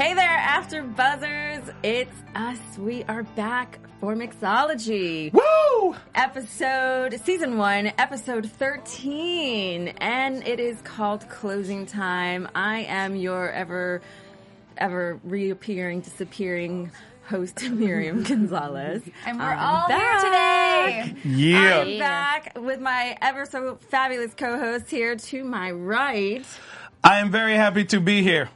Hey there, After Buzzers! It's us. We are back for Mixology. Woo! Episode, season one, episode 13. And it is called Closing Time. I am your ever, ever reappearing, disappearing host, Miriam Gonzalez. And we're I'm all back. here today. Yeah. I'm back with my ever so fabulous co-host here to my right. I am very happy to be here.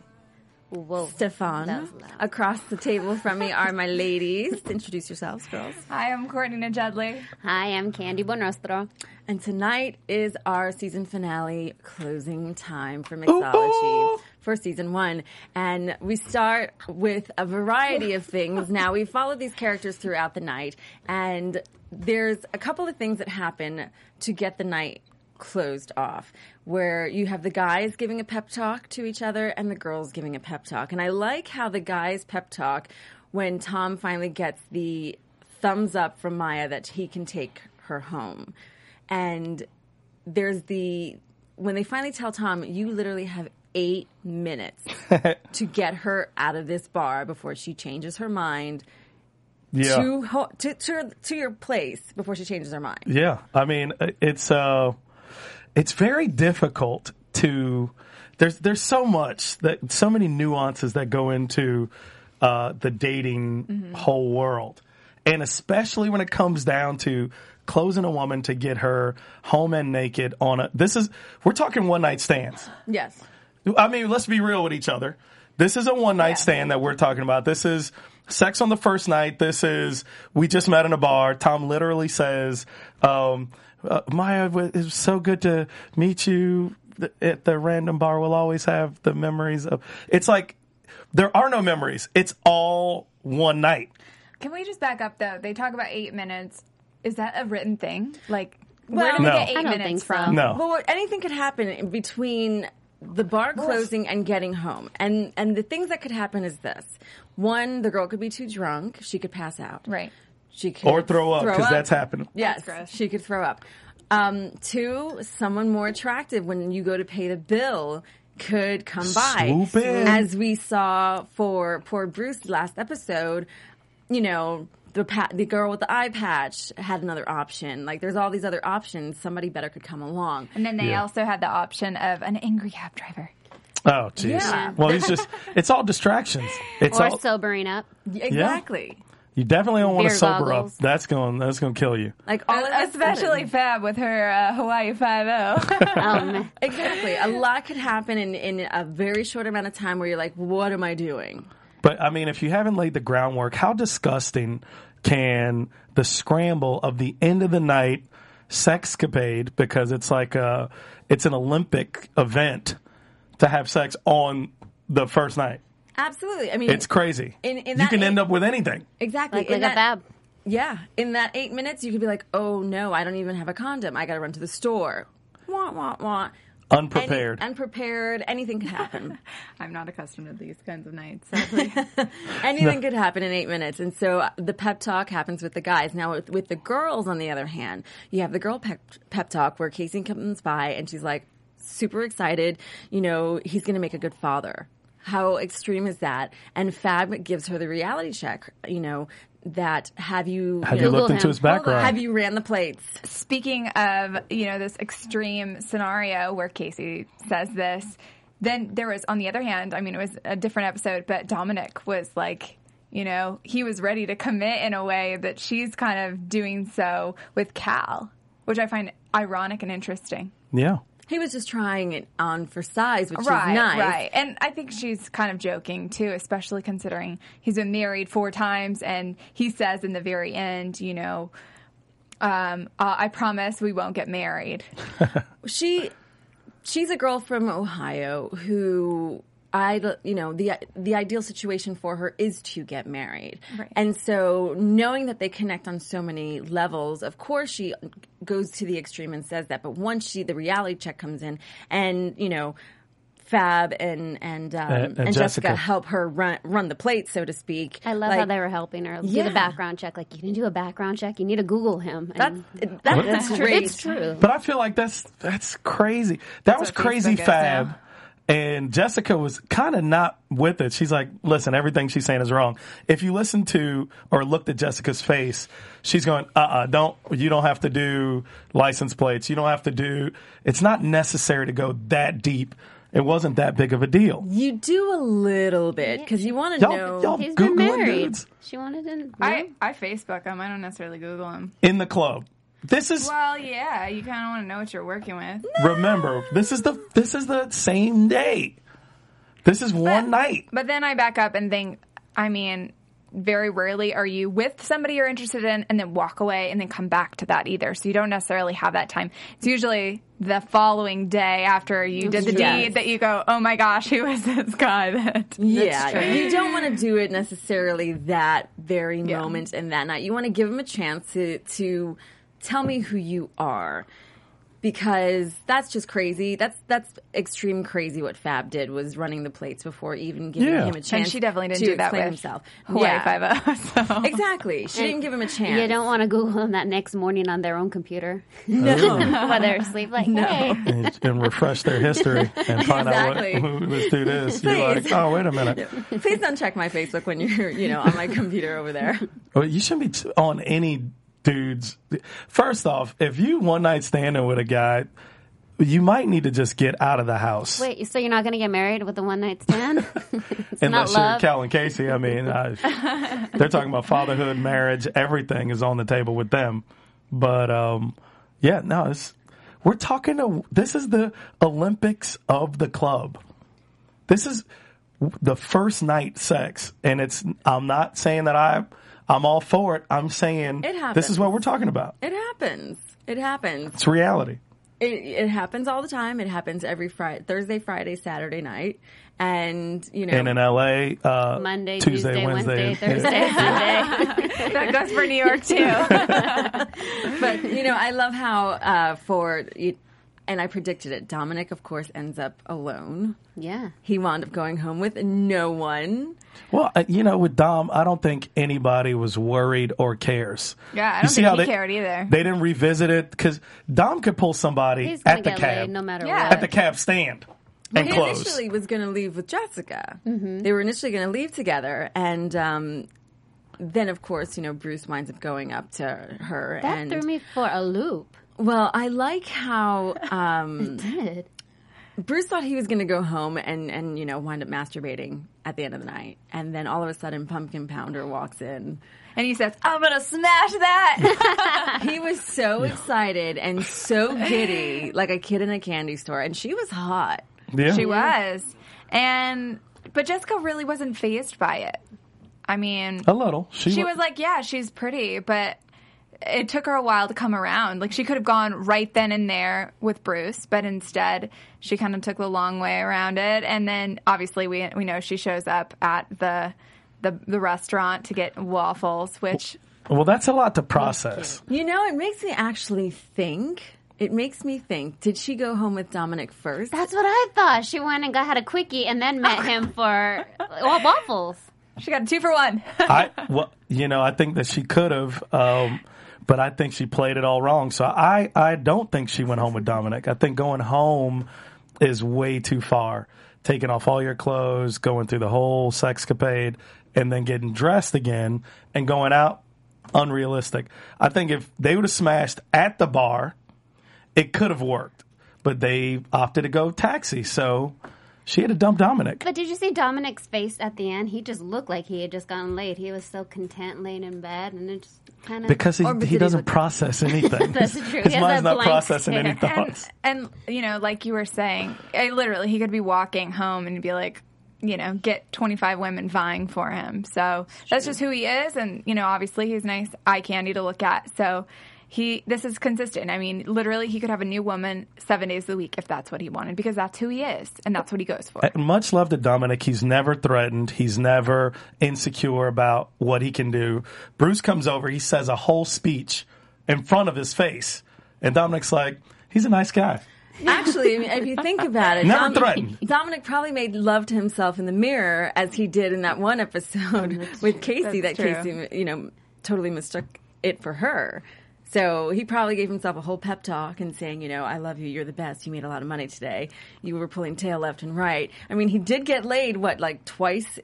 Stefan. Across the table from me are my ladies. Introduce yourselves, girls. Hi, I'm Courtney Najudley. Hi, I'm Candy Bonostro. And tonight is our season finale closing time for Mixology for season one. And we start with a variety of things. Now, we follow these characters throughout the night, and there's a couple of things that happen to get the night closed off where you have the guys giving a pep talk to each other and the girls giving a pep talk. And I like how the guys pep talk when Tom finally gets the thumbs up from Maya that he can take her home. And there's the when they finally tell Tom, you literally have eight minutes to get her out of this bar before she changes her mind Yeah. to, to to to your place before she changes her mind. Yeah. I mean, it's uh it's very difficult to there's there's so much that so many nuances that go into uh the dating whole world. And especially when it comes down to closing a woman to get her home and naked on a this is we're talking one night stands. Yes. I mean, let's be real with each other. This is a one night stand that we're talking about. This is sex on the first night. This is we just met in a bar. Tom literally says, um, uh, "Maya, it was so good to meet you at the random bar. We'll always have the memories of." It's like there are no memories. It's all one night. Can we just back up though? They talk about eight minutes. Is that a written thing? Like, Well- where do we No. get eight minutes think so. from? No. Well, anything could happen in between the bar closing and getting home. And and the things that could happen is this: one, the girl could be too drunk; she could pass out. Right. She could Or throw up because that's happened. Yes, That's gross. she could throw up. Um, two, someone more attractive when you go to pay the bill could come by, Swoop in. as we saw for poor Bruce last episode. You know. The, pa- the girl with the eye patch had another option. Like, there's all these other options. Somebody better could come along. And then they Yeah. also had the option of an angry cab driver. Oh, jeez. Yeah. Well, he's just, it's all distractions. It's Or all, sobering up. Exactly. You definitely don't want to sober goggles. up. That's going, that's going to kill you. Like all Especially Fab with her uh, Hawaii Five O. Um, exactly. A lot could happen in, in a very short amount of time where you're like, what am I doing? But I mean, if you haven't laid the groundwork, how disgusting can the scramble of the end of the night sexcapade, because it's like a, it's an Olympic event to have sex on the first night. Absolutely. I mean, It's crazy. In- in you can eight- end up with anything. exactly. like, in like a that- fab. Yeah. In that eight minutes, you could be like, oh no, I don't even have a condom. I got to run to the store. Wah, wah, wah. Unprepared. Any, unprepared. Anything could happen. I'm not accustomed to these kinds of nights. Sadly. Anything could happen in eight minutes. And so uh, the pep talk happens with the guys. Now, with, with the girls, on the other hand, you have the girl pep, pep talk where Casey comes by and she's like super excited. You know, he's going to make a good father. How extreme is that? And Fab gives her the reality check. You know, that have you have you you looked Google into him. his background? have you ran the plates? Speaking of, you know, this extreme scenario where Casey says this, then there was, on the other hand, I mean, it was a different episode, but Dominic was like, you know, he was ready to commit in a way that she's kind of doing so with Cal, which I find ironic and interesting. yeah. He was just trying it on for size, which right, is nice. right. And I think she's kind of joking too, especially considering he's been married four times, and he says in the very end, you know, um, uh, I promise we won't get married. she she's a girl from Ohio who I you know the the ideal situation for her is to get married. Right. And so knowing that they connect on so many levels, of course she goes to the extreme and says that, but once she the reality check comes in and you know Fab and and um, And- and, and Jessica. Jessica. help her run run the plate, so to speak. I love how they were helping her do Yeah. the background check. Like, you can do a background check. You need to Google him. That's And that, that's it's great. It's true. But I feel like that's that's crazy. That was crazy Facebook is fab. now. And Jessica was kind of not with it. She's like, listen, everything she's saying is wrong. If you listen to or looked at Jessica's face, she's going, uh uh-uh, uh, don't, you don't have to do license plates. You don't have to do, it's not necessary to go that deep. It wasn't that big of a deal. You do a little bit because you want to know. y'all He's been married. dudes She wanted to. I, I Facebook him. I don't necessarily Google him. in the club. This is, Well, yeah, you kind of want to know what you're working with. remember, this is the, this is the same day. This is one night. But then I back up and think, I mean, very rarely are you with somebody you're interested in and then walk away and then come back to that either. So you don't necessarily have that time. It's usually the following day after you did the Yes. deed that you go, oh my gosh, who is this guy that. Yeah, you don't want to do it necessarily that very Yeah. moment and that night. You want to give them a chance to to tell me who you are. Because that's just crazy. That's that's extreme crazy. What Fab did was running the plates before even giving Yeah. him a chance. And she definitely didn't to do that explain with himself. Hawaii Yeah. 5 so. Exactly. She didn't give him a chance. You don't want to Google them that next morning on their own computer. No. While they're asleep. Like, hey. and, and refresh their history and find Exactly. out what, who this dude is. You're Please. like, oh, wait a minute. Please don't check my Facebook when you're, you know, on my computer over there. Well, you shouldn't be t- on any dudes. First off, if you one night standing with a guy, you might need to just get out of the house. Wait, so you're not going to get married with a one night stand? it's Unless not you're. Cal and Casey. I mean, I, they're talking about fatherhood, marriage, everything is on the table with them. But um, yeah, no, it's we're talking. To, this is the Olympics of the club. This is the first night sex, and it's. I'm not saying that I. I'm all for it. I'm saying It this is what we're talking about. It happens. It happens. It's reality. It, it happens all the time. It happens every Friday, Thursday, Friday, Saturday night, and you know, And in LA, uh, Monday, Tuesday, Tuesday, Wednesday, Wednesday, Thursday, Sunday. that goes for New York too. but you know, I love how uh, for and I predicted it. Dominic, of course, ends up alone. yeah. He wound up going home with no one. Well, uh, you know, with Dom, I don't think anybody was worried or cares. Yeah, I don't see think how he they, cared either. They didn't revisit it because Dom could pull somebody at the cab, laid no matter Yeah. what. at the cab stand, and he close. initially was going to leave with Jessica. Mm-hmm. They were initially going to leave together, and um, then, of course, you know, Bruce winds up going up to her. that and threw me for a loop. Well, I like how um, Did. Bruce thought he was going to go home and, and, you know, wind up masturbating at the end of the night. And then all of a sudden, Pumpkin Pounder walks in. And he says, I'm going to smash that. He was so excited and so giddy, like a kid in a candy store. And she was hot. yeah. she was. And, but Jessica really wasn't phased by it. I mean, a little. She, she was like, yeah, she's pretty, but it took her a while to come around. Like she could have gone right then and there with Bruce, but instead she kind of took the long way around it. And then obviously we we know she shows up at the the, the restaurant to get waffles, which Well, that's a lot to process. You know, it makes me actually think. It makes me think. Did she go home with Dominic first? That's what I thought. She went and got had a quickie and then met him for well, waffles. she got a two for one. I, well, you know, I think that she could have, um, but I think she played it all wrong. So I, I don't think she went home with Dominic. I think going home is way too far. Taking off all your clothes, going through the whole sexcapade, and then getting dressed again and going out, unrealistic. I think if they would have smashed at the bar, it could have worked, but they opted to go taxi. So, she had to dump Dominic. But did you see Dominic's face at the end? He just looked like he had just gotten laid. He was so content laying in bed, and it just kind of Because he, he he doesn't look- process anything. That's true. His He mind's not blank processing any stare. thoughts. And you know, like you were saying, I literally he could be walking home and be like, you know, get 25 women vying for him. So that's just who he is, and you know, obviously he's nice eye candy to look at. So he, this is consistent. I mean, literally, he could have a new woman seven days a week if that's what he wanted, because that's who he is, and that's what he goes for. And much love to Dominic. He's never threatened. He's never insecure about what he can do. Bruce comes over. He says a whole speech in front of his face. And Dominic's like, he's a nice guy. Actually, I mean, if you think about it, Never threatened. Dominic probably made love to himself in the mirror as he did in that one episode with Casey. That's that true. Casey, you know, totally mistook it for her. So he probably gave himself a whole pep talk and saying, you know, I love you. You're the best. You made a lot of money today. You were pulling tail left and right. I mean, he did get laid what like twice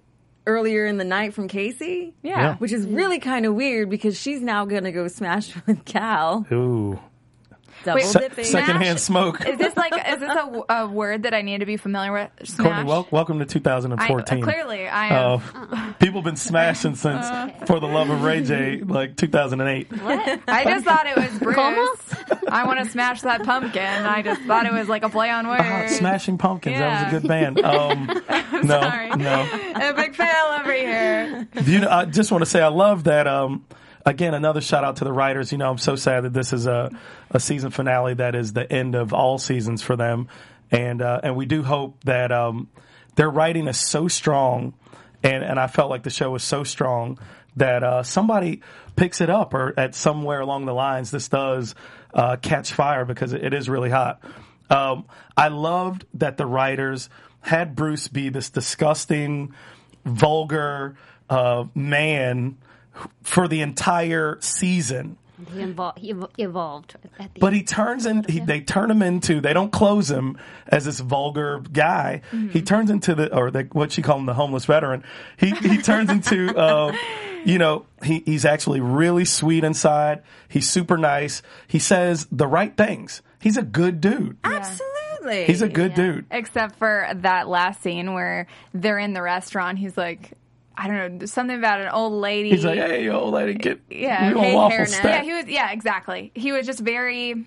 earlier in the night from Casey. Yeah. Yeah. which is really kind of weird because she's now going to go smash with Cal. Ooh. Double Wait, Se- dipping. secondhand smoke. Is this like is this a, a word that I need to be familiar with? Courtney, wel- welcome to I, 2014. clearly, I am. Uh, people been smashing since For the Love of Ray J, like 2008. I just thought it was Bruce. I want to smash that pumpkin. I just thought it was like a play on Oh, words. Smashing Pumpkins. That was a good band. Um, no, Sorry. no. a big fail over here. You know, I just want to say I love that. Um, again, another shout out to the writers. You know, I'm so sad that this is a, a season finale that is the end of all seasons for them, and uh, and we do hope that um, their writing is so strong, and and I felt like the show was so strong that uh, somebody picks it up or at somewhere along the lines this does uh, catch fire because it is really hot. Um, I loved that the writers had Bruce be this disgusting, vulgar uh, man for the entire season. He, evol- he evolved at the But he turns in, he, they turn him into, they don't close him as this vulgar guy. He turns into the, or the, what she called him, the homeless veteran. He, he turns into, uh, you know, he, he's actually really sweet inside. He's super nice. He says the right things. He's a good dude. Absolutely. He's a good dude. Except for that last scene where they're in the restaurant. He's like, I don't know, something about an old lady. He's like, hey, old lady, get yeah, we want hey, waffle hairnet. stack. yeah, he was. Yeah, exactly. He was just very.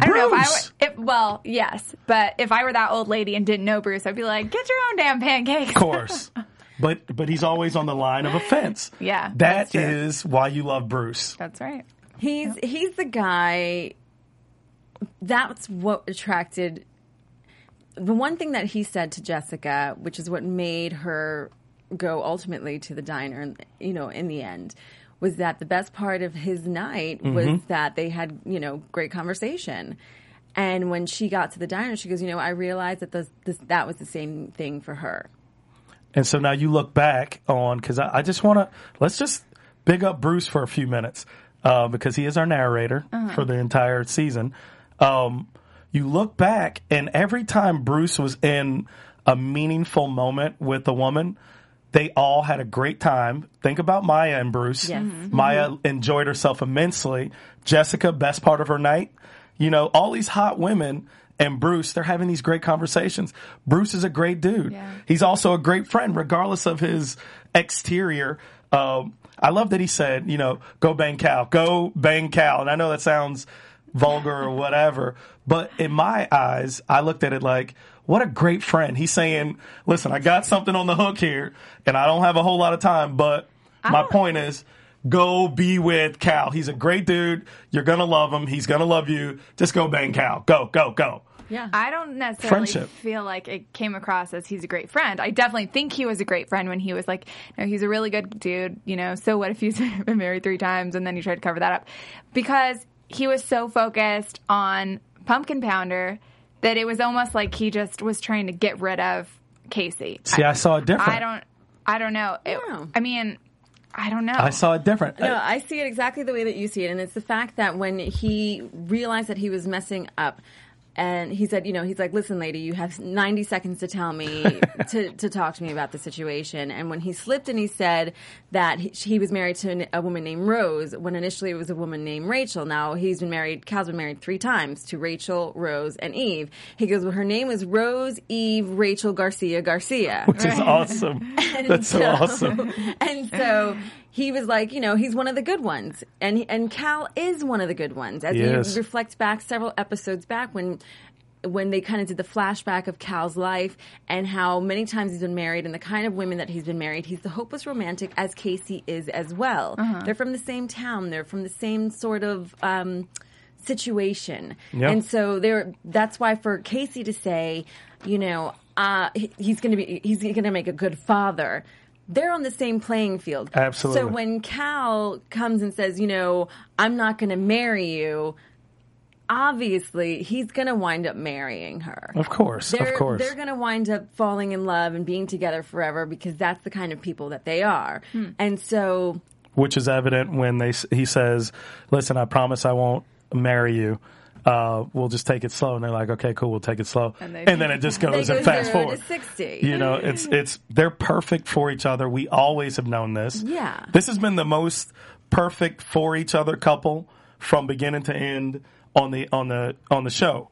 I don't know if I Bruce! were. If, well, yes, but if I were that old lady and didn't know Bruce, I'd be like, "Get your own damn pancakes." Of course. But but he's always on the line of offense. Yeah, that's why you love Bruce. That's right. He's he's the guy. That's what attracted. The one thing that he said to Jessica, which is what made her go ultimately to the diner, you know, in the end, was that the best part of his night was that they had, you know, great conversation. And when she got to the diner, she goes, you know, I realized that this, this, that was the same thing for her. And so now you look back on because I, I just want to let's just big up Bruce for a few minutes uh, because he is our narrator for the entire season. Um, you look back, and every time Bruce was in a meaningful moment with a woman, they all had a great time. Think about Maya and Bruce. Yes. Maya enjoyed herself immensely. Jessica, best part of her night. You know, all these hot women and Bruce, they're having these great conversations. Bruce is a great dude. Yeah. He's also a great friend, regardless of his exterior. Um, I love that he said, you know, go bang Cal, go bang Cal. And I know that sounds vulgar or whatever, but in my eyes, I looked at it like, what a great friend. He's saying, listen, I got something on the hook here and I don't have a whole lot of time, but my point is, go be with Cal. He's a great dude. You're going to love him. He's going to love you. Just go bang Cal. Go, go, go. Yeah. I don't necessarily Friendship. feel like it came across as he's a great friend. I definitely think he was a great friend when he was like, no, he's a really good dude. You know, so what if he's been married three times and then he tried to cover that up? Because he was so focused on Pumpkin Pounder that it was almost like he just was trying to get rid of Casey. See, I saw it different. I don't, I don't know. It- Yeah. I mean, I don't know. I saw it different. No, I see it exactly the way that you see it, and it's the fact that when he realized that he was messing up, and he said, you know, he's like, listen, lady, you have 90 seconds to tell me, to, to talk to me about the situation. And when he slipped and he said that he, he was married to an- a woman named Rose, when initially it was a woman named Rachel. Now he's been married, Cal's been married three times to Rachel, Rose, and Eve. He goes, well, her name was Rose Eve Rachel Garcia Garcia. Which is awesome. That's so awesome. and so he was like, you know, he's one of the good ones, and and Cal is one of the good ones. As Yes. you reflect back several episodes back when. When they kind of did the flashback of Cal's life and how many times he's been married and the kind of women that he's been married, he's the hopeless romantic as Casey is as well. They're from the same town. They're from the same sort of um, situation. Yeah. And so there that's why for Casey to say, you know, uh, he's going to be he's going to make a good father. They're on the same playing field. Absolutely. So when Cal comes and says, you know, I'm not going to marry you, obviously he's going to wind up marrying her. Of course, They're, of course. They're going to wind up falling in love and being together forever because that's the kind of people that they are. Hmm. And so which is evident when they he says, "Listen, I promise I won't marry you. Uh, we'll just take it slow." And they're like, "Okay, cool, we'll take it slow." And, they- then it just goes go and fast forward. to 60. You know, it's it's they're perfect for each other. We always have known this. Yeah. This has been the most perfect for each other couple from beginning to end on the on the on the show.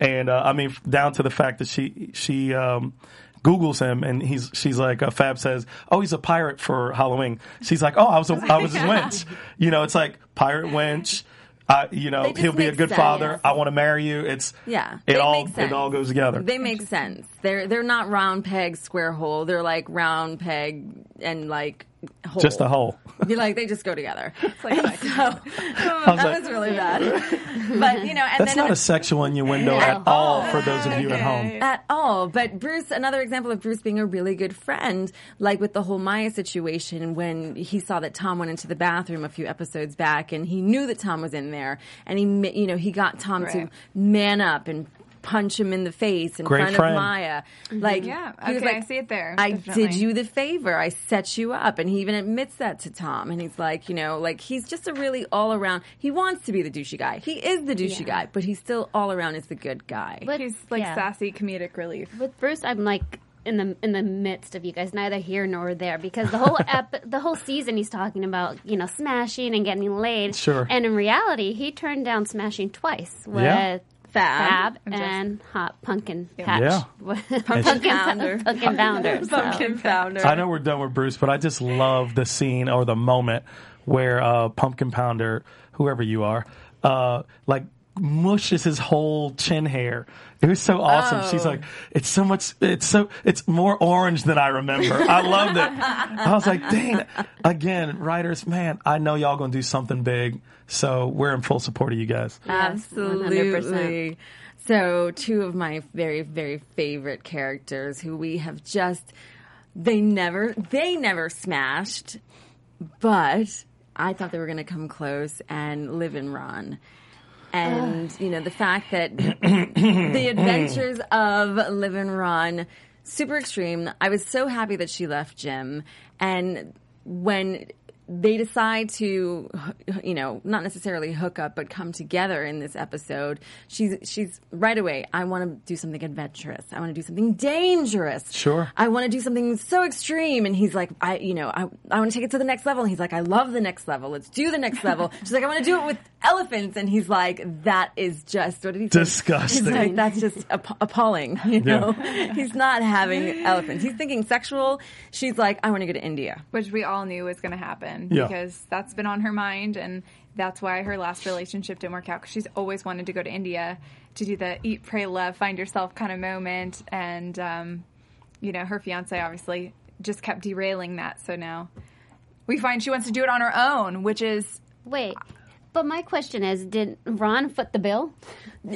And uh, I mean, down to the fact that she she um, Google's him and he's she's like uh, Fab says, "Oh, he's a pirate for Halloween." She's like, "Oh, I was a, I was his wench." You know, it's like pirate wench. Uh, you know, he'll be a good sense. father. I want to marry you. It's Yeah, It all it all goes together. They make sense. They're they're not round peg square hole. They're like round peg and like hole. Just a hole. Be like they just go together. like And so I was that like, was really bad. but you know, and That's then not a sexual innuendo at all for those of you at home. at all. But Bruce, another example of Bruce being a really good friend, like with the whole Maya situation, when he saw that Tom went into the bathroom a few episodes back, and he knew that Tom was in there, and he, you know, he got Tom to man up and punch him in the face in Great front friend. of Maya. Mm-hmm. Like, Yeah, he was okay, like, I see it there, I definitely. did you the favor. I set you up, and he even admits that to Tom. And he's like, you know, like he's just a really all around. He wants to be the douchey guy. He is the douchey Yeah. guy, but he's still all around is the good guy. But- He's like yeah. sassy comedic relief. With Bruce, I'm like in the in the midst of you guys, neither here nor there, because the whole ep- the whole season he's talking about you know smashing and getting laid. Sure. And in reality, he turned down smashing twice with Yeah. Fab, And and Hot Pumpkin Patch. Yeah. pumpkin Pounder. Pumpkin Pounder. so. Pumpkin Pounder. I know we're done with Bruce, but I just love the scene or the moment where uh, Pumpkin Pounder, whoever you are, uh, like mushes his whole chin hair. It was so awesome. She's Oh. like, it's so much, it's so, it's more orange than I remember. I loved it. I was like, dang, again, writers, man, I know y'all gonna do something big. So we're in full support of you guys. Absolutely. So, two of my very, very favorite characters who we have just they never they never smashed, but I thought they were going to come close and Liv and Ron. And you know the fact that the adventures of Liv and Ron, super extreme. I was so happy that she left Jim, and when they decide to, you know, not necessarily hook up, but come together in this episode, she's she's right away. I want to do something adventurous. I want to do something dangerous. Sure. I want to do something so extreme. And he's like, I, you know, I, I want to take it to the next level. And he's like, I love the next level. Let's do the next level. She's like, I want to do it with elephants. And he's like, that is just, what did he say? Disgusting. He's like, that's just app- appalling. You know, he's not having elephants. He's thinking sexual. She's like, I want to go to India. which we all knew was going to happen Yeah. because that's been on her mind and that's why her last relationship didn't work out because she's always wanted to go to india to do the eat pray love find yourself kind of moment and um, you know her fiance obviously just kept derailing that so now we find she wants to do it on her own which is Wait, but my question is, did Ron foot the bill?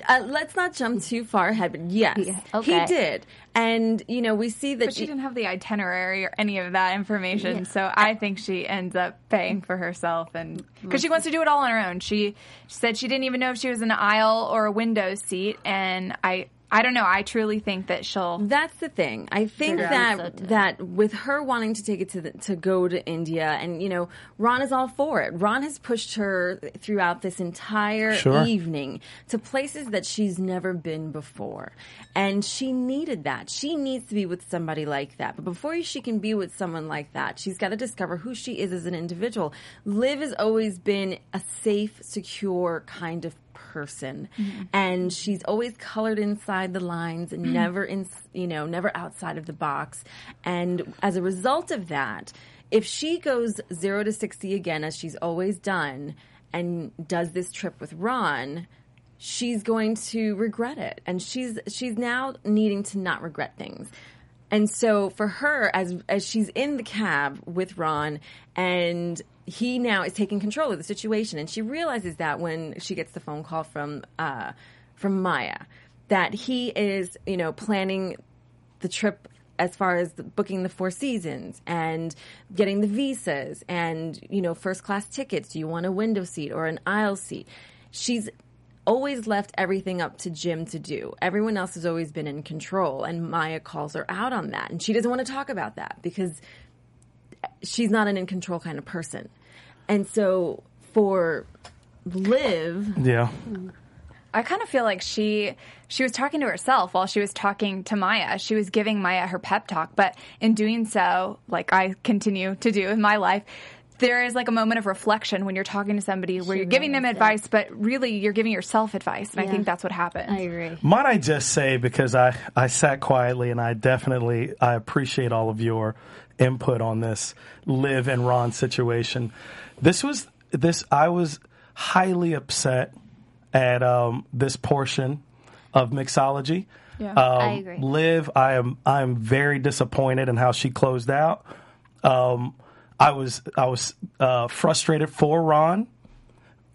Uh, let's not jump too far ahead, but yes, Yeah, okay. he did. And, you know, we see that but she didn't have the itinerary or any of that information so i think she ends up paying for herself and because she wants to do it all on her own she, she said she didn't even know if she was in an aisle or a window seat and i I don't know. I truly think that she'll. That's the thing. I think that so that with her wanting to take it to the, to go to India, and you know, Ron is all for it. Ron has pushed her throughout this entire Sure. evening to places that she's never been before, and she needed that. She needs to be with somebody like that. But before she can be with someone like that, she's got to discover who she is as an individual. Liv has always been a safe, secure kind of person. Mm-hmm. And she's always colored inside the lines and mm-hmm. never in you know never outside of the box. And as a result of that if she goes 0 to 60 again as she's always done and does this trip with Ron she's going to regret it. And she's she's now needing to not regret things and so for her, as as she's in the cab with Ron, and he now is taking control of the situation, and she realizes that when she gets the phone call from uh, from Maya, that he is you know planning the trip as far as the, booking the Four Seasons and getting the visas and you know first class tickets. Do you want a window seat or an aisle seat? She's always left everything up to Jim to do. Everyone else has always been in control, and Maya calls her out on that, and she doesn't want to talk about that because she's not an in control kind of person. And so for Liv, Yeah. I kind of feel like she she was talking to herself while she was talking to Maya. She was giving Maya her pep talk, but in doing so, like I continue to do in my life, there is like a moment of reflection when you're talking to somebody where you're giving them really did. advice, but really you're giving yourself advice. And I think that's what happened. I agree. Might I just say because I I sat quietly and I definitely I appreciate all of your input on this Liv and Ron situation. This was this I was highly upset at um, this portion of mixology. Yeah. Um, I agree. Liv, I am I am very disappointed in how she closed out. Um, I was I was uh, frustrated for Ron,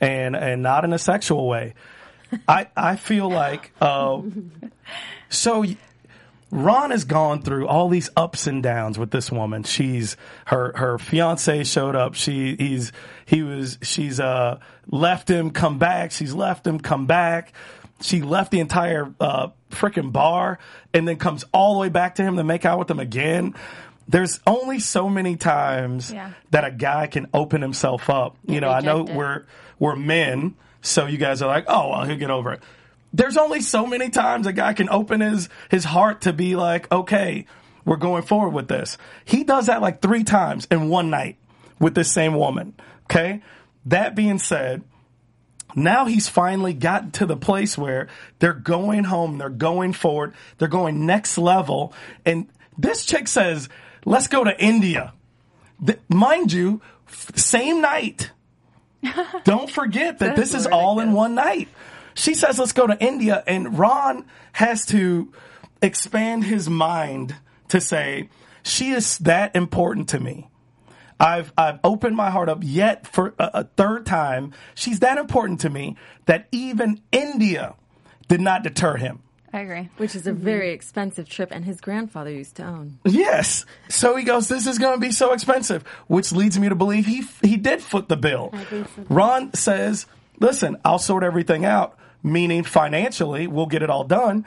and and not in a sexual way. I I feel like uh, so. Ron has gone through all these ups and downs with this woman. She's her her fiance showed up. She he's he was she's uh left him, come back. She's left him, come back. She left the entire uh freaking bar and then comes all the way back to him to make out with him again. There's only so many times Yeah. that a guy can open himself up. You know, I know it. we're we're men, so you guys are like, oh well, he'll get over it. There's only so many times a guy can open his his heart to be like, okay, we're going forward with this. He does that like three times in one night with this same woman. Okay. That being said, now he's finally gotten to the place where they're going home, they're going forward, they're going next level, and this chick says, "Let's go to India." Mind you, f- same night. Don't forget that this is all in one night. She says, let's go to India. And Ron has to expand his mind to say, she is that important to me. I've, I've opened my heart up yet for a, a third time. She's that important to me that even India did not deter him. I agree. which is a mm-hmm. very expensive trip, and his grandfather used to own. Yes. So he goes, this is going to be so expensive, which leads me to believe he, he did foot the bill. think so. Ron says, listen, I'll sort everything out, meaning financially, we'll get it all done.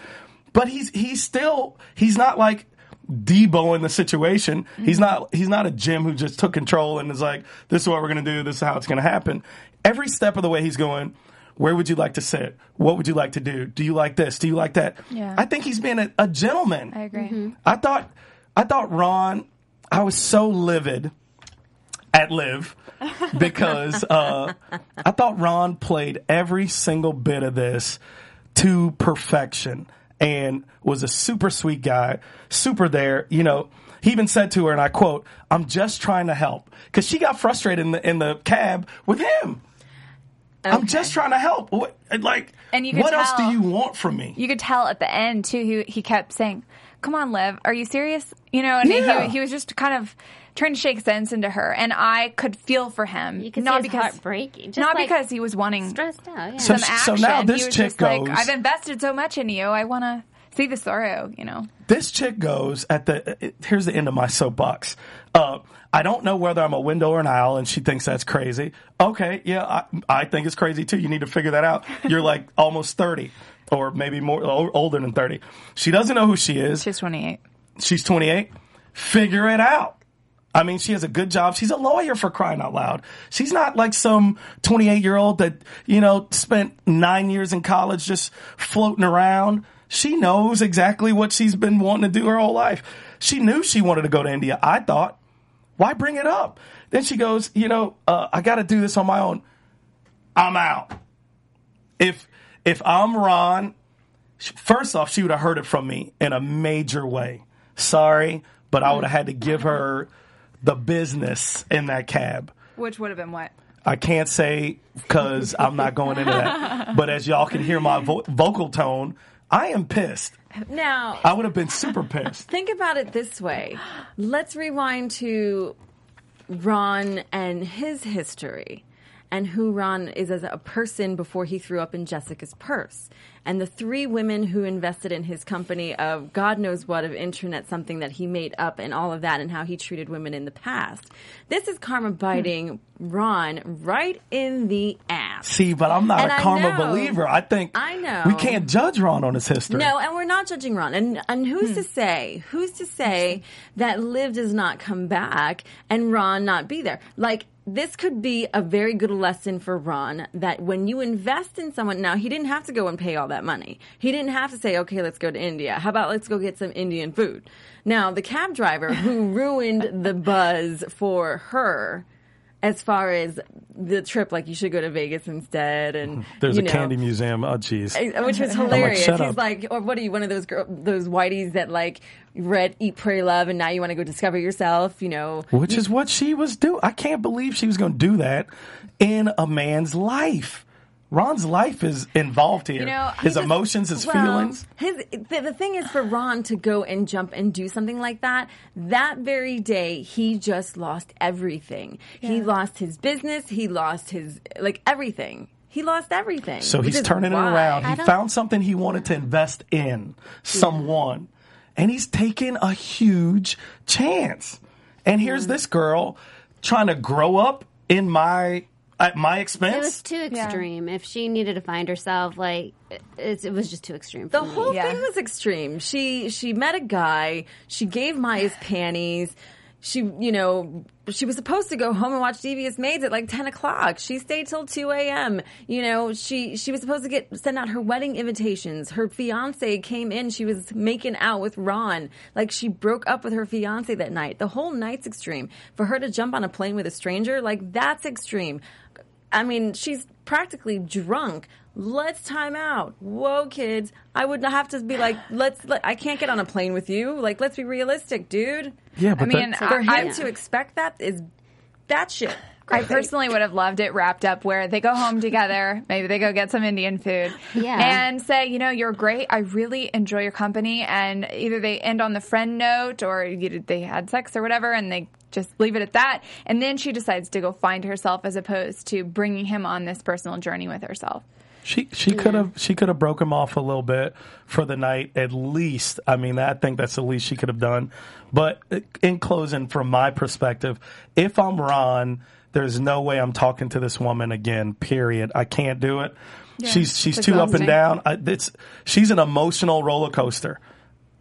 But he's, he's still, he's not like Debo in the situation. Mm-hmm. He's not, he's not a Jim who just took control and is like, this is what we're going to do. This is how it's going to happen. Every step of the way he's going, where would you like to sit? What would you like to do? Do you like this? Do you like that? Yeah. I think he's being a, a gentleman. I agree. I thought I thought Ron I was so livid at Liv because uh, I thought Ron played every single bit of this to perfection and was a super sweet guy, super there. You know, he even said to her, and I quote, "I'm just trying to help," because she got frustrated in the in the cab with him. I'm just trying to help. What, like, And you could what else do you want from me? You could tell at the end too. He he kept saying, "Come on, Liv, are you serious?" You know, and Yeah. he he was just kind of trying to shake sense into her, and I could feel for him. You could not see his because heart breaking. Just not like because he was wanting stressed out. Yeah. So some so action. now this he was chick just like, goes- "I've invested so much in you. I want to see the sorrow, you know. this chick goes at the here's the end of my soapbox. Uh, I don't know whether I'm a window or an aisle, and she thinks that's crazy. Okay, yeah, I, I think it's crazy too. You need to figure that out. You're like almost thirty, or maybe more older than thirty. She doesn't know who she is. She's 28. She's 28. Figure it out. I mean, she has a good job. She's a lawyer for crying out loud. She's not like some 28 year old that, you know, spent nine years in college just floating around. She knows exactly what she's been wanting to do her whole life. She knew she wanted to go to India. I thought, why bring it up? Then she goes, you know, uh, I got to do this on my own. I'm out. If, if I'm Ron, first off, she would have heard it from me in a major way. Sorry, but I would have had to give her the business in that cab. Which would have been what? I can't say because I'm not going into that. But as y'all can hear my vo- vocal tone, I am pissed. Now, I would have been super pissed. think about it this way. Let's rewind to Ron and his history and who Ron is as a person before he threw up in Jessica's purse. And the three women who invested in his company of God knows what of internet, something that he made up and all of that and how he treated women in the past. This is karma biting Ron right in the ass. See, but I'm not And a I karma know. believer. I think I know. we can't judge Ron on his history. No, and we're not judging Ron. And and who's hmm. to say? Who's to say that Liv does not come back and Ron not be there? Like this could be a very good lesson for Ron that when you invest in someone, now he didn't have to go and pay all that money. He didn't have to say, okay, let's go to India. How about let's go get some Indian food? Now, the cab driver who ruined the buzz for her as far as the trip, like you should go to Vegas instead, and There's you a candy museum. Oh, jeez. uh, which was hilarious. shut He's up. like, or what are you, one of those girl, those whiteys that like read Eat, Pray, Love, and now you want to go discover yourself? You know, Which is what she was doing. I can't believe she was going to do that in a man's life. Ron's life is involved here. You know, his He just- emotions, his well, feelings. His the, the thing is for Ron to go and jump and do something like that. That very day, he just lost everything. He lost his business. He lost his like everything. He lost everything. So he's is turning it around. He found something he wanted to invest in, someone, and he's taking a huge chance. And here's this girl trying to grow up in my at my expense? It was too extreme. If she needed to find herself, like it, it was just too extreme. For The me. whole Yeah. thing was extreme. She she met a guy. She gave Maya's panties. She you know she was supposed to go home and watch Devious Maids at like ten o'clock. She stayed till two a.m. You know she she was supposed to get send out her wedding invitations. Her fiance came in. She was making out with Ron. Like she broke up with her fiance that night. The whole night's extreme. For her to jump on a plane with a stranger, like that's extreme. I mean, she's practically drunk. Let's time out. Whoa, kids. I would not have to be like, let's, let, I can't get on a plane with you. Like, let's be realistic, dude. yeah, but I mean, that- I- For him I- to expect that is that shit. I personally would have loved it wrapped up where they go home together, maybe they go get some Indian food, Yeah. and say, you know, you're great. I really enjoy your company, and either they end on the friend note or you, they had sex or whatever, and they just leave it at that. And then she decides to go find herself as opposed to bringing him on this personal journey with herself. She she could have she could have broke him off a little bit for the night at least. I mean, I think that's the least she could have done. But uh, in closing, from my perspective, if I'm Ron, there's no way I'm talking to this woman again. Period. I can't do it. she's she's it's too up and down. I, it's she's an emotional roller coaster.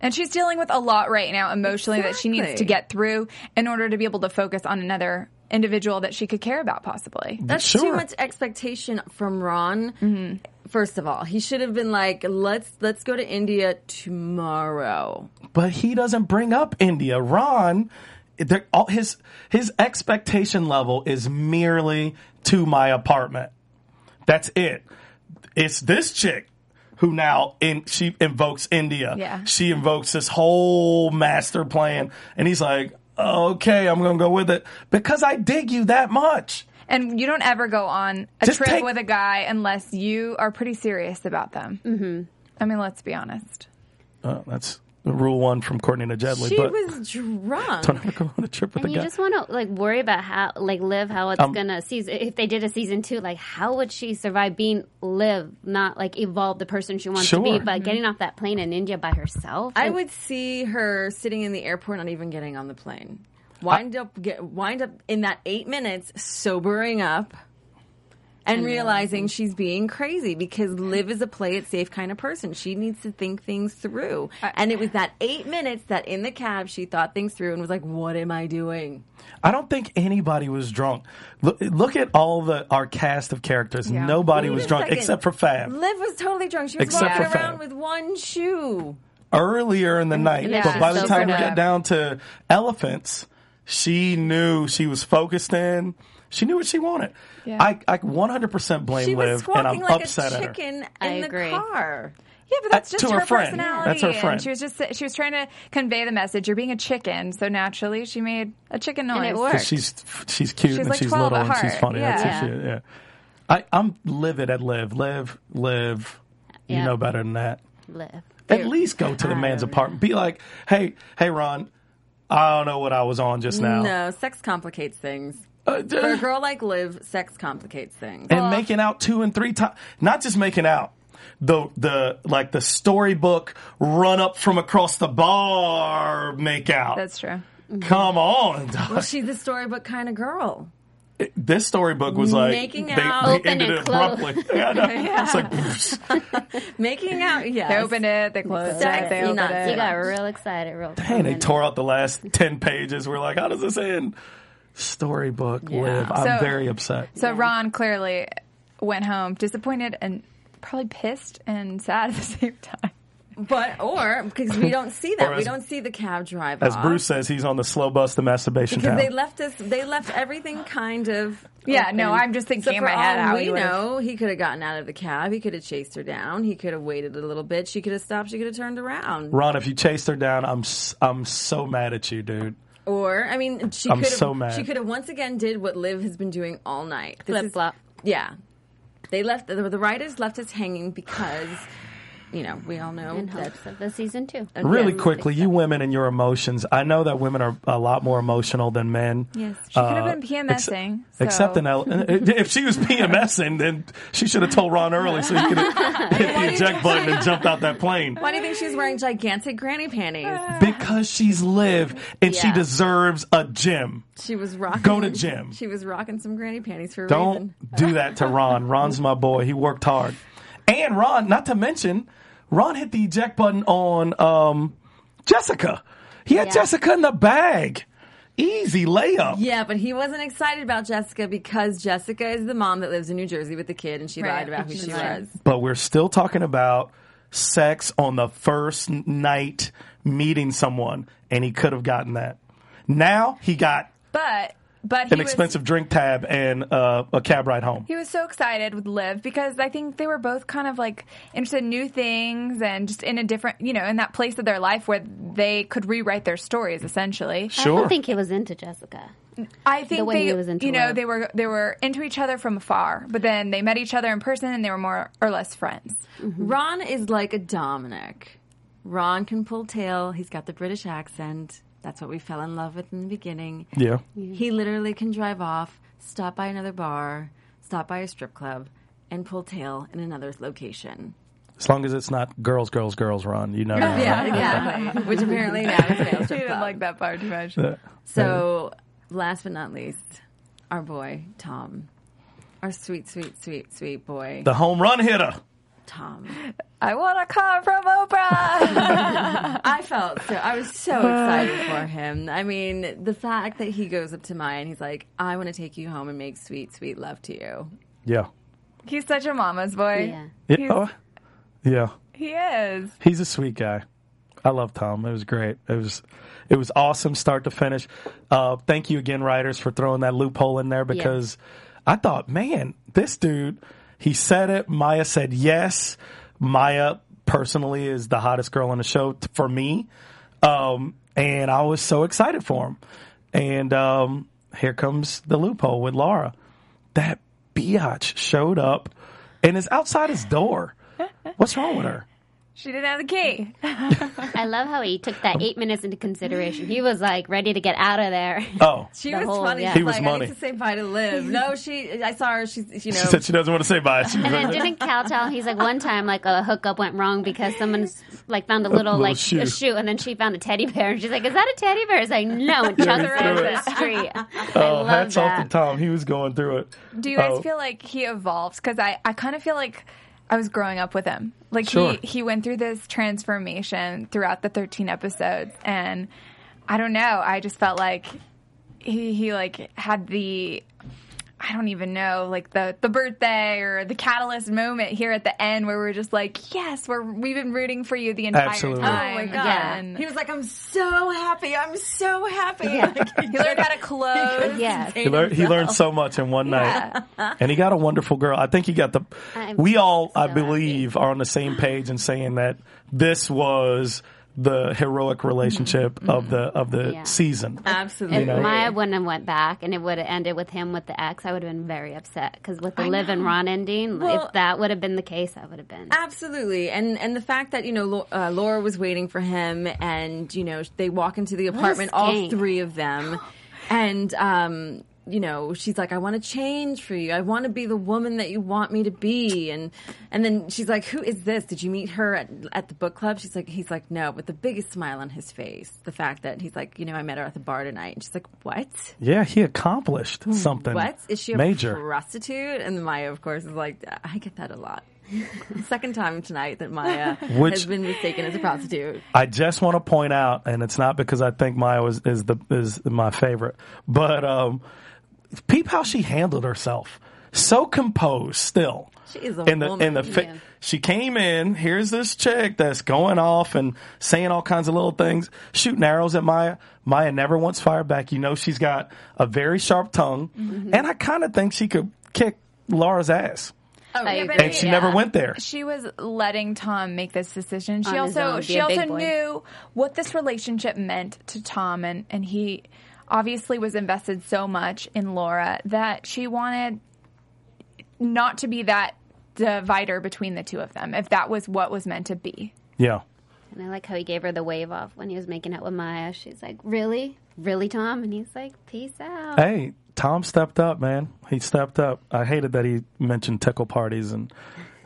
And she's dealing with a lot right now emotionally that she needs to get through in order to be able to focus on another individual that she could care about possibly. That's Sure. too much expectation from Ron. Mm-hmm. First of all, he should have been like, let's, let's go to India tomorrow. but he doesn't bring up India. Ron, all his his expectation level is merely to my apartment. That's it. It's this chick who now in she invokes India. Yeah. She invokes this whole master plan, and he's like, "Okay, I'm gonna go with it because I dig you that much." And you don't ever go on a Just trip take- with a guy unless you are pretty serious about them. Mm-hmm. I mean, let's be honest. Uh, that's rule one from Courtney and Jedley. She but was drunk. don't ever go on a trip with And a you guy. just want to like worry about how like live how it's Um, gonna season if they did a season two like how would she survive being live not like evolve the person she wants to be Sure. but getting off that plane in India by herself I Like, would see her sitting in the airport, not even getting on the plane. Wind up, get, wind up in that eight minutes, sobering up, and realizing she's being crazy because Liv is a play it safe kind of person. She needs to think things through, and it was that eight minutes that in the cab she thought things through and was like, "What am I doing?" I don't think anybody was drunk. Look, look at all the our cast of characters. Nobody Wait was drunk second. except for Fab. Liv was totally drunk. She was Except walking around Fab. with one shoe. earlier in the night. Yeah. But by the So time we good. got down to elephants, she knew she was focused in. She knew what she wanted. Yeah. I, I 100% blame She Liv, and I'm like upset a at her. chicken I in the agree. car. Yeah, but that's just to her, her friend. personality. That's her and friend. she was just she was trying to convey the message. You're being a chicken, so naturally she made a chicken noise. And it 'Cause worked. she's she's cute She's and like she's little at and she's heart. funny. That's Yeah. she, yeah. I, I'm livid at Liv. Liv, Liv. You Yeah. know better than that. Liv At least go to the man's apartment. Be like, hey, hey, Ron. I don't know what I was on just now. No, sex complicates things. Uh, For a girl like Liv, sex complicates things. and making out two and three times. Not just making out. The the like the storybook run up from across the bar make out. That's true. Come on, dog. Well, she's the storybook kind of girl. this storybook was like Making they, out. they Open ended and it close. abruptly. Yeah, I know. It's like Making out, yes. They opened it. They closed Sex, it. They you opened not- it. you got real excited real Dang, they tore out the last ten pages. We're like, how does this end? Storybook live. I'm So- very upset. So Ron clearly went home disappointed and probably pissed and sad at the same time. But, or, because we don't see that. Or we don't see the cab drive As off. Bruce says, he's on the slow bus to masturbation Because town. they left us, they left everything kind of. Yeah, no. I'm just thinking so in my head all how we he would've- know, he could have gotten out of the cab. He could have chased her down. He could have waited a little bit. She could have stopped. She could have turned around. Ron, if you chased her down, I'm s- I'm so mad at you, dude. Or, I mean, she I'm could have. so mad. She could have once again did what Liv has been doing all night. This is- Flip-flop. Yeah, they left the, the writers left us hanging because, you know, we all know in that. hopes of the season two Really Yes. quickly, you women and your emotions. I know that women are a lot more emotional than men. Yes, she could have uh, been PMSing. so- Except in L- if she was PMSing, then she should have told Ron early so he could have hit the eject button and jumped out that plane. Why do you think she's wearing gigantic granny panties? Because she's Liv and she deserves a gym. She was rocking. Go to gym. She was rocking some granny panties for a Don't reason. do that to Ron. Ron's my boy. He worked hard. And Ron, not to mention, Ron hit the eject button on um, Jessica. He had Yeah. Jessica in the bag. Easy layup. Yeah, but he wasn't excited about Jessica because Jessica is the mom that lives in New Jersey with the kid, and she Right, lied about who which she was. But we're still talking about sex on the first night meeting someone, and he could have gotten that. Now he got But but he an was, expensive drink tab and uh, a cab ride home. He was so excited with Liv because I think they were both kind of like interested in new things and just in a different, you know, in that place of their life where they could rewrite their stories essentially. I Sure. don't think he was into Jessica I think way they, he was into you know, Liv. they were they were into each other from afar, but then they met each other in person and they were more or less friends. Ron is like a Dominic. Ron can pull tail. He's got the British accent. That's what we fell in love with in the beginning. Yeah. He literally can drive off, stop by another bar, stop by a strip club, and pull tail in another location. As long as it's not girls, girls, girls, Ron. You know that. Yeah, exactly. Which apparently now is a male He strip didn't like that part too much. So, last but not least, our boy Tom, our sweet, sweet, sweet, sweet boy The home run hitter. Tom. I want a car from Oprah. I felt so. I was so excited for him. I mean, the fact that he goes up to Maya and he's like, "I want to take you home and make sweet, sweet love to you." Yeah. He's such a mama's boy. Yeah. Yeah. He's- oh, yeah. He is. He's a sweet guy. I love Tom. It was great. It was it was awesome start to finish. Uh, thank you again, writers, for throwing that loophole in there because I thought, man, this dude, he said it. Maya said yes. Maya personally is the hottest girl on the show t- for me. Um, and I was so excited for him. And um, here comes the loophole with Laura. That biatch showed up and is outside his door. What's wrong with her? She didn't have the key. I love how he took that eight minutes into consideration. He was like ready to get out of there. Oh, She The was whole- funny. yeah. She's He was like, money. I need to say bye to Liv. No, she. I saw her. She's you know. she said she doesn't want to say bye. She And then didn't Cal tell? He's like one time like a hookup went wrong because someone's like found a little, little like shoe. a shoe, and then she found a teddy bear, and she's like, "Is that a teddy bear?" It's like, "No," and chucked her threw it. the street. Oh, love hats off to. Tom. He was going through it. Do you guys Oh. feel like he evolves? Because I, I kind of feel like I was growing up with him. Like Sure. he, he went through this transformation throughout the 13 episodes. And I don't know. I just felt like he, he like had the, I don't even know, like the, the birthday or the catalyst moment here at the end where we're just like, yes, we're, we've been rooting for you the entire Absolutely. time. Oh my god! again. He was like, "I'm so happy. I'm so happy." Yeah. Like, He learned how to close. Yeah. He learned, he learned so much in one night, and he got a wonderful girl. I think he got the. I'm we all, I so believe, are on the same page in saying that this was the heroic relationship of the of the Yeah. season. Absolutely. If know? Maya wouldn't have went back and it would have ended with him with the ex, I would have been very upset because with the Liv and Ron ending, Well- if that would have been the case, I would have been. Absolutely, and and the fact that you know Lo- uh, Laura was waiting for him, and you know they walk into the apartment, all three of them, and um, you know she's like, "I want to change for you. I want to be the woman that you want me to be," and and then she's like, "Who is this? Did you meet her at at the book club?" She's like, "He's like, no," with the biggest smile on his face. The fact that he's like, "You know, I met her at the bar tonight," and she's like, "What?" Yeah, he accomplished something. Hmm. What is she a major? prostitute? And Maya, of course, is like, I get that a lot. Second time tonight that Maya Which- has been mistaken as a prostitute. I just want to point out, and it's not because I think Maya was, is the is my favorite, but um, peep how she handled herself. So composed, still. She is a in the woman. in the fa- Yeah. she came in. Here's this chick that's going off and saying all kinds of little things, shooting arrows at Maya. Maya never once fired back. You know she's got a very sharp tongue, Mm-hmm. and I kind of think she could kick Laura's ass. I yeah, but And she Yeah. never went there. she was letting Tom make this decision. She On also own, she also boy. knew what this relationship meant to Tom and and he obviously was invested so much in Laura that she wanted not to be that divider between the two of them if that was what was meant to be. Yeah. And I like how he gave her the wave off when he was making out with Maya. She's like, "Really, really, Tom?" And he's like, "Peace out." Hey, Tom stepped up, man. He stepped up. I hated that he mentioned tickle parties and,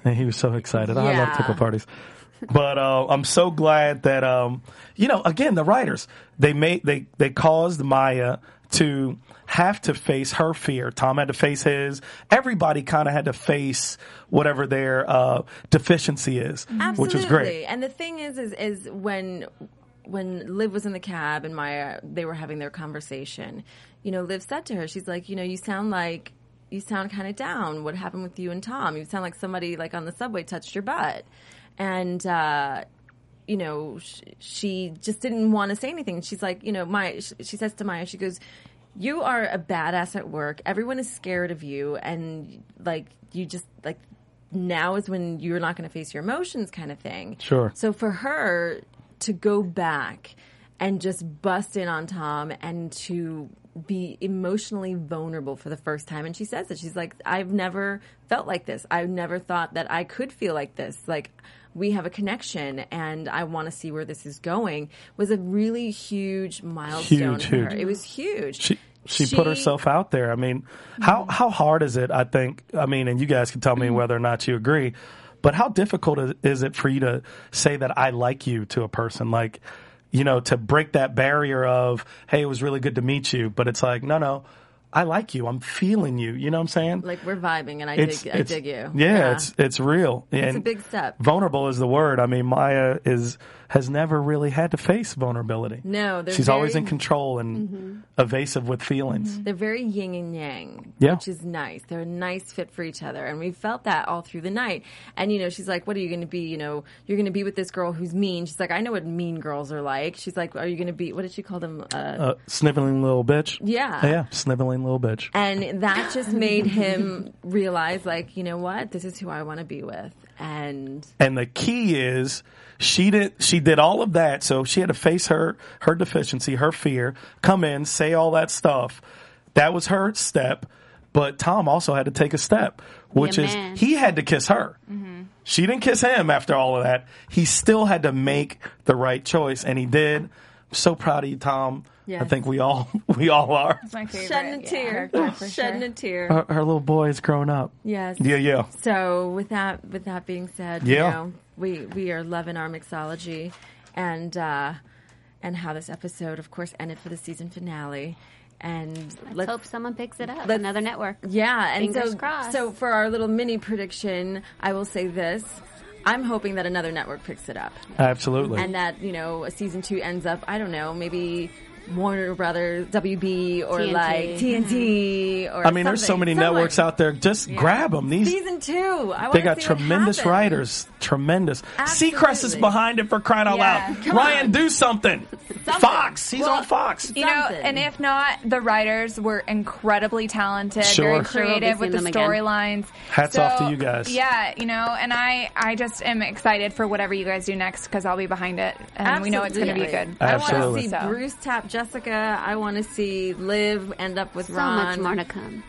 and he was so excited. I love tickle parties. But uh, I'm so glad that um, you know, again, the writers they made they they caused Maya to have to face her fear. Tom had to face his. Everybody kind of had to face whatever their uh, deficiency is, which was great. And the thing is, is, is when when Liv was in the cab and Maya, they were having their conversation. You know, Liv said to her, she's like, you know, you sound like you sound kind of down. What happened with you and Tom? You sound like somebody like on the subway touched your butt, and. uh you know, sh- she just didn't want to say anything. She's like, you know, sh- she says to Maya, she goes, you are a badass at work. Everyone is scared of you. And like, you just like, now is when you're not going to face your emotions kind of thing. Sure. So for her to go back and just bust in on Tom and to be emotionally vulnerable for the first time. And she says that she's like, I've never felt like this. I've never thought that I could feel like this. Like, we have a connection and I want to see where this is going was a really huge milestone Huge, huge. It was huge. She she put herself out there. I mean, how mm-hmm. how hard is it? I think. I mean, and you guys can tell me mm-hmm. whether or not you agree. But how difficult is it for you to say that I like you to a person? Like, you know, to break that barrier of, hey, it was really good to meet you, but it's like, no, no, I like you. I'm feeling you. You know what I'm saying? Like we're vibing and I it's, dig, I dig you. Yeah, it's it's real. It's and a big step. Vulnerable is the word. I mean, Maya is has never really had to face vulnerability. No, she's always in control and evasive with feelings. They're very yin and yang, Yeah. which is nice. They're a nice fit for each other, and we felt that all through the night. And you know, she's like, "What are you going to be? You know, you're going to be with this girl who's mean." She's like, "I know what mean girls are like." She's like, "Are you going to be? What did she call them?" Uh, Uh, sniveling little bitch. Yeah. Yeah, sniveling little bitch. and that just made him realize, like, you know what? This is who I want to be with. And And the key is she did she did all of that, so she had to face her her deficiency, her fear, come in, say all that stuff. That was her step, but Tom also had to take a step, which Be a is man. he had to kiss her. Mm-hmm. She didn't kiss him after all of that. He still had to make the right choice, and he did. I'm so proud of you, Tom. I think we all we all are. It's my favorite. Shedding a yeah, tear. for Shedding sure. a tear. Her, her little boy is grown up. yes. Yeah, yeah. So with that with that being said, Yeah. you know, we we are loving our mixology and uh and how this episode of course ended for the season finale. And Let's, let's hope someone picks it up. Another network. Yeah, and Fingers so crossed. so for our little mini prediction, I will say this. I'm hoping that another network picks it up. Absolutely. and that you know a season two ends up I don't know maybe Warner Brothers WB or TNT. like mm-hmm. TNT or I mean, there's so many Someone. networks out there. Just grab them. These Season two, I they got see tremendous happens. writers. Tremendous. Seacrest is behind it for crying out Yeah. loud. Come Ryan, on. do something. Fox. He's Well, on Fox. You know, Something. and if not, the writers were incredibly talented, Sure. very Sure, we'll creative with the seeing them again. storylines. Hats off to you guys. Yeah, you know, and I, I just am excited for whatever you guys do next because I'll be behind it, and we know it's going to be Absolutely. good. I want to see So- Bruce tap Jessica. I want to see Liv end up with So Ron. much more to come.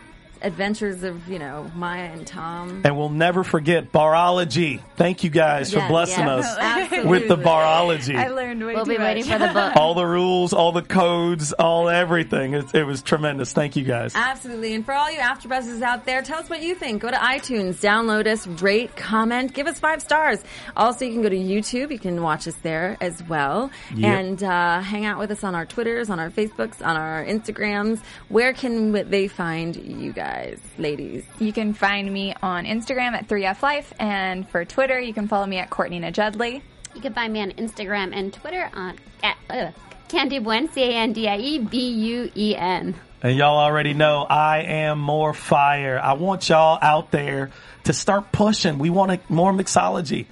Adventures of you know Maya and Tom. And we'll never forget barology. Thank you guys for blessing yes. us Absolutely. with the barology. I learned way We'll too be much. waiting for the book. all the rules, all the codes, all everything. It, it was tremendous. Thank you guys. Absolutely. And for all you AfterBuzzers out there, tell us what you think. Go to iTunes, download us, rate, comment, give us five stars. Also, you can go to YouTube. You can watch us there as well. Yep. And uh, hang out with us on our Twitters, on our Facebooks, on our Instagrams. Where can they find you guys, ladies? You can find me on Instagram at 3FLife, and for Twitter, you can follow me at Courtney Jedley. You can find me on Instagram and Twitter on at uh, Candie Buen, C A N D I E B U E N. And y'all already know I am more fire. I want y'all out there to start pushing. We want a, more mixology.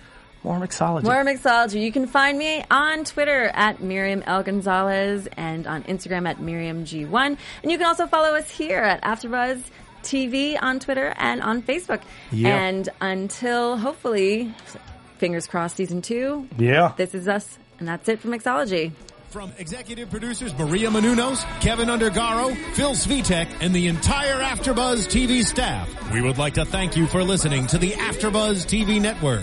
More mixology. More Mixology. You can find me on Twitter at Miriam L. Gonzalez and on Instagram at Miriam G1. And you can also follow us here at AfterBuzz TV on Twitter and on Facebook. Yep. And until hopefully, fingers crossed, season two, yeah. this is us. And that's it for Mixology. From executive producers Maria Menounos, Keven Undergaro, Phil Svitek, and the entire AfterBuzz TV staff, we would like to thank you for listening to the AfterBuzz TV network.